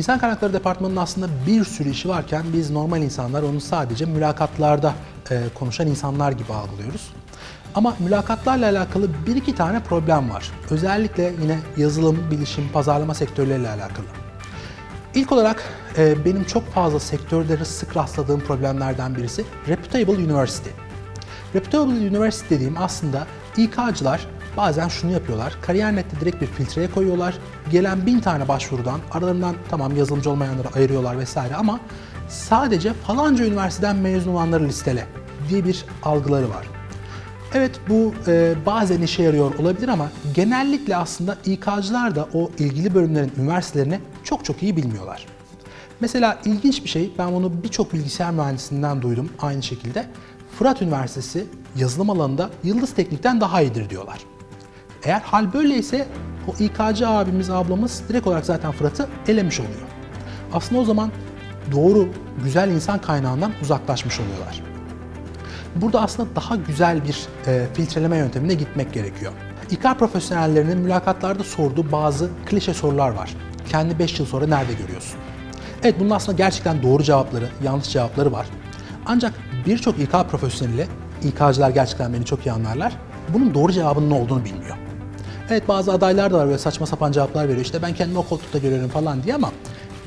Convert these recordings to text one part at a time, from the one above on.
İnsan kaynakları departmanının aslında bir sürü işi varken biz normal insanlar onu sadece mülakatlarda e, konuşan insanlar gibi algılıyoruz. Ama mülakatlarla alakalı bir iki tane problem var. Özellikle yine yazılım, bilişim, pazarlama sektörleriyle alakalı. İlk olarak e, benim çok fazla sektörlere sık rastladığım problemlerden birisi Reputable University. Reputable University dediğim aslında İK'cılar bazen şunu yapıyorlar. Kariyer.net'te direkt bir filtreye koyuyorlar. Gelen bin tane başvurudan aralarından tamam yazılımcı olmayanları ayırıyorlar vesaire ama sadece falanca üniversiteden mezun olanları listele diye bir algıları var. Evet bu e, bazen işe yarıyor olabilir ama genellikle aslında İK'cılar da o ilgili bölümlerin üniversitelerini çok çok iyi bilmiyorlar. Mesela ilginç bir şey, ben bunu birçok bilgisayar mühendisinden duydum aynı şekilde. Fırat Üniversitesi yazılım alanında Yıldız Teknik'ten daha iyidir diyorlar. Eğer hal böyleyse o İK'cı abimiz, ablamız direkt olarak zaten Fırat'ı elemiş oluyor. Aslında o zaman doğru, güzel insan kaynağından uzaklaşmış oluyorlar. Burada aslında daha güzel bir e, filtreleme yöntemine gitmek gerekiyor. İK profesyonellerinin mülakatlarda sorduğu bazı klişe sorular var. Kendi 5 yıl sonra nerede görüyorsun? Evet bunun aslında gerçekten doğru cevapları, yanlış cevapları var. Ancak birçok İK profesyoneli, İK'cılar gerçekten beni çok iyi anlarlar, bunun doğru cevabının ne olduğunu bilmiyor. Evet bazı adaylar da var böyle saçma sapan cevaplar veriyor. İşte ben kendimi o koltukta görüyorum falan diye ama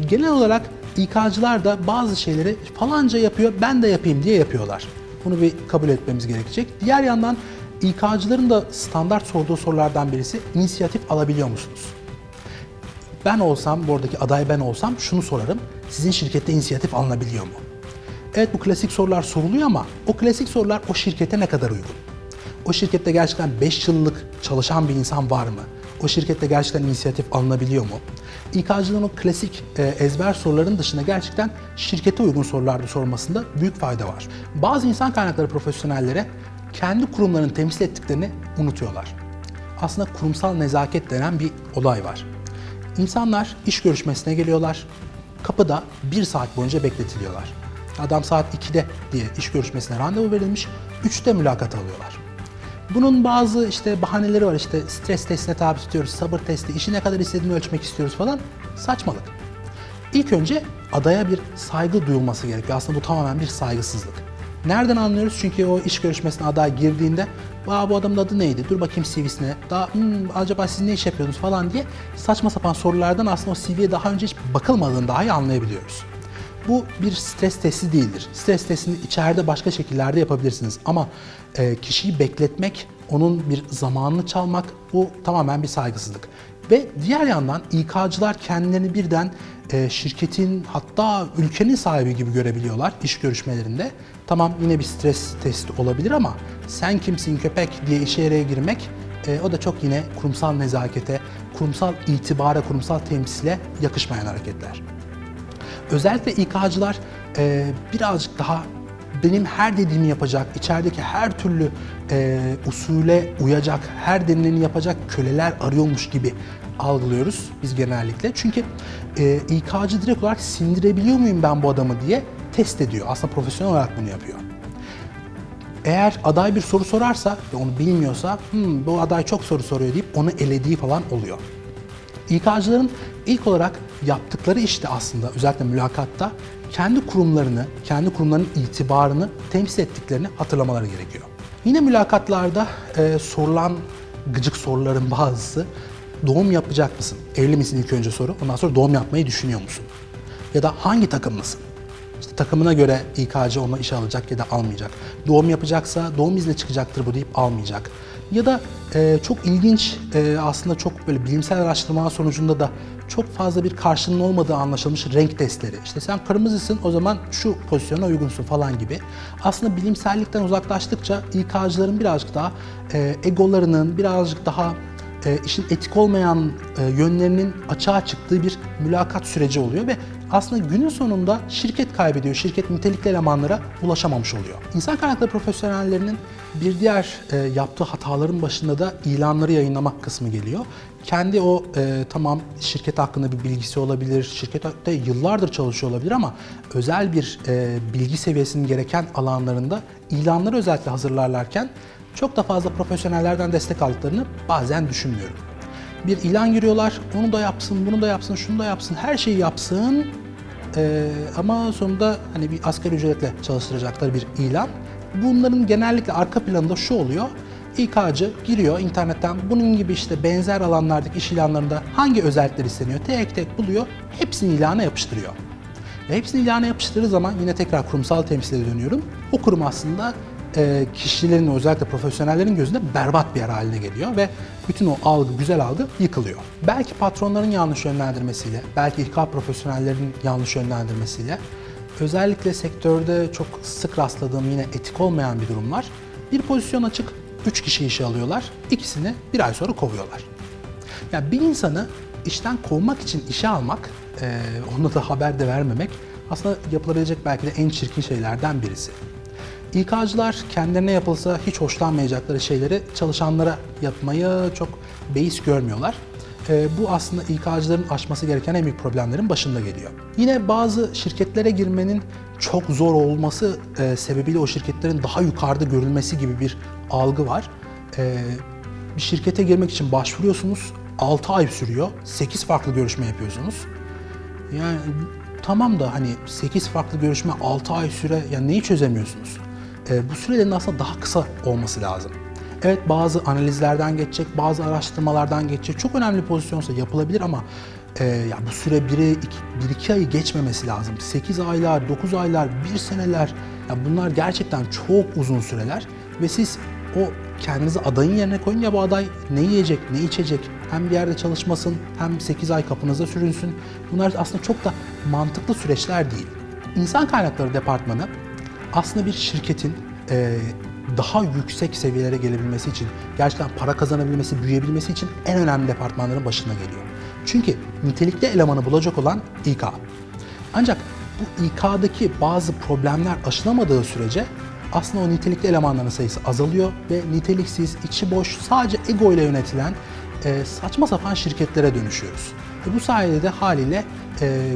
genel olarak İK'cılar da bazı şeyleri falanca yapıyor, ben de yapayım diye yapıyorlar. Bunu bir kabul etmemiz gerekecek. Diğer yandan İK'cıların da standart sorduğu sorulardan birisi inisiyatif alabiliyor musunuz? Ben olsam, buradaki aday ben olsam şunu sorarım. Sizin şirkette inisiyatif alınabiliyor mu? Evet bu klasik sorular soruluyor ama o klasik sorular o şirkete ne kadar uygun? O şirkette gerçekten 5 yıllık çalışan bir insan var mı? O şirkette gerçekten inisiyatif alınabiliyor mu? İK'cılığın o klasik e, ezber soruların dışında gerçekten şirkete uygun sorularda sormasında büyük fayda var. Bazı insan kaynakları profesyonellere kendi kurumlarını temsil ettiklerini unutuyorlar. Aslında kurumsal nezaket denen bir olay var. İnsanlar iş görüşmesine geliyorlar, kapıda bir saat boyunca bekletiliyorlar. Adam saat 2'de diye iş görüşmesine randevu verilmiş, 3'te mülakat alıyorlar. Bunun bazı işte bahaneleri var işte stres testine tabi tutuyoruz, sabır testi, işi ne kadar istediğini ölçmek istiyoruz falan. Saçmalık. İlk önce adaya bir saygı duyulması gerekiyor. Aslında bu tamamen bir saygısızlık. Nereden anlıyoruz? Çünkü o iş görüşmesine aday girdiğinde Aa, bu adamın adı neydi? Dur bakayım CV'sine. Daha hmm, acaba siz ne iş yapıyordunuz falan diye saçma sapan sorulardan aslında o CV'ye daha önce hiç bakılmadığını dahi anlayabiliyoruz. Bu bir stres testi değildir. Stres testini içeride başka şekillerde yapabilirsiniz ama e, kişiyi bekletmek, onun bir zamanını çalmak bu tamamen bir saygısızlık. Ve diğer yandan İK'cılar kendilerini birden e, şirketin hatta ülkenin sahibi gibi görebiliyorlar iş görüşmelerinde. Tamam yine bir stres testi olabilir ama sen kimsin köpek diye işe yaraya girmek e, o da çok yine kurumsal nezakete, kurumsal itibara, kurumsal temsile yakışmayan hareketler. Özellikle İK'cılar e, birazcık daha benim her dediğimi yapacak, içerideki her türlü e, usule uyacak, her denileni yapacak köleler arıyormuş gibi algılıyoruz biz genellikle. Çünkü e, İK'cı direkt olarak sindirebiliyor muyum ben bu adamı diye test ediyor. Aslında profesyonel olarak bunu yapıyor. Eğer aday bir soru sorarsa ve onu bilmiyorsa hmm, bu aday çok soru soruyor deyip onu elediği falan oluyor. İK'cıların ilk olarak yaptıkları işte aslında özellikle mülakatta kendi kurumlarını, kendi kurumlarının itibarını temsil ettiklerini hatırlamaları gerekiyor. Yine mülakatlarda e, sorulan gıcık soruların bazısı doğum yapacak mısın? Evli misin ilk önce soru. Ondan sonra doğum yapmayı düşünüyor musun? Ya da hangi takımlısın? Takımına göre İK'cı onu işe alacak ya da almayacak. Doğum yapacaksa doğum izni çıkacaktır bu deyip almayacak. Ya da e, çok ilginç e, aslında çok böyle bilimsel araştırmalar sonucunda da çok fazla bir karşılığın olmadığı anlaşılmış renk testleri. İşte sen kırmızısın o zaman şu pozisyona uygunsun falan gibi. Aslında bilimsellikten uzaklaştıkça İK'cıların birazcık daha e, egolarının birazcık daha e, işin etik olmayan e, yönlerinin açığa çıktığı bir mülakat süreci oluyor ve aslında günün sonunda şirket kaybediyor. Şirket nitelikli elemanlara ulaşamamış oluyor. İnsan kaynakları profesyonellerinin bir diğer e, yaptığı hataların başında da ilanları yayınlamak kısmı geliyor. Kendi o e, tamam şirket hakkında bir bilgisi olabilir, şirkette yıllardır çalışıyor olabilir ama özel bir e, bilgi seviyesinin gereken alanlarında ilanları özellikle hazırlarlarken çok da fazla profesyonellerden destek aldıklarını bazen düşünmüyorum. bir ilan giriyorlar. Onu da yapsın, bunu da yapsın, şunu da yapsın, her şeyi yapsın. Ee, ama sonunda hani bir asgari ücretle çalıştıracakları bir ilan. Bunların genellikle arka planında şu oluyor. İK'cı giriyor internetten bunun gibi işte benzer alanlardaki iş ilanlarında hangi özellikler isteniyor tek tek buluyor. Hepsini ilana yapıştırıyor. Ve hepsini ilana yapıştırdığı zaman yine tekrar kurumsal temsile dönüyorum. O kurum aslında e, kişilerin özellikle profesyonellerin gözünde berbat bir yer haline geliyor ve bütün o algı, güzel algı yıkılıyor. Belki patronların yanlış yönlendirmesiyle, belki İK profesyonellerin yanlış yönlendirmesiyle, özellikle sektörde çok sık rastladığım yine etik olmayan bir durum var. Bir pozisyon açık, 3 kişi işe alıyorlar, ikisini bir ay sonra kovuyorlar. Yani bir insanı işten kovmak için işe almak, e, ona da haber de vermemek aslında yapılabilecek belki de en çirkin şeylerden birisi. İK'cılar kendilerine yapılsa hiç hoşlanmayacakları şeyleri çalışanlara yapmayı çok beis görmüyorlar. E, bu aslında İK'cıların aşması gereken en büyük problemlerin başında geliyor. Yine bazı şirketlere girmenin çok zor olması e, sebebiyle o şirketlerin daha yukarıda görülmesi gibi bir algı var. E, bir şirkete girmek için başvuruyorsunuz, 6 ay sürüyor, 8 farklı görüşme yapıyorsunuz. Yani tamam da hani 8 farklı görüşme 6 ay süre yani neyi çözemiyorsunuz? E, bu sürelerin aslında daha kısa olması lazım. Evet bazı analizlerden geçecek, bazı araştırmalardan geçecek. Çok önemli pozisyonsa yapılabilir ama e, ya bu süre 1-2 ayı geçmemesi lazım. 8 aylar, 9 aylar, 1 seneler ya bunlar gerçekten çok uzun süreler ve siz o kendinizi adayın yerine koyun ya bu aday ne yiyecek, ne içecek, hem bir yerde çalışmasın hem 8 ay kapınıza sürünsün. Bunlar aslında çok da mantıklı süreçler değil. İnsan kaynakları departmanı aslında bir şirketin e, daha yüksek seviyelere gelebilmesi için, gerçekten para kazanabilmesi, büyüyebilmesi için en önemli departmanların başına geliyor. Çünkü nitelikli elemanı bulacak olan İK. Ancak bu İK'daki bazı problemler aşılamadığı sürece aslında o nitelikli elemanların sayısı azalıyor ve niteliksiz, içi boş, sadece ego ile yönetilen e, saçma sapan şirketlere dönüşüyoruz. Ve bu sayede de haliyle e,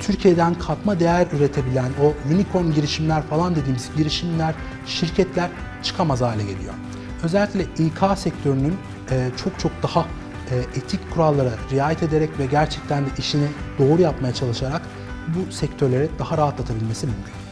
Türkiye'den katma değer üretebilen o unicorn girişimler falan dediğimiz girişimler, şirketler çıkamaz hale geliyor. Özellikle İK sektörünün e, çok çok daha e, etik kurallara riayet ederek ve gerçekten de işini doğru yapmaya çalışarak bu sektörleri daha rahatlatabilmesi mümkün.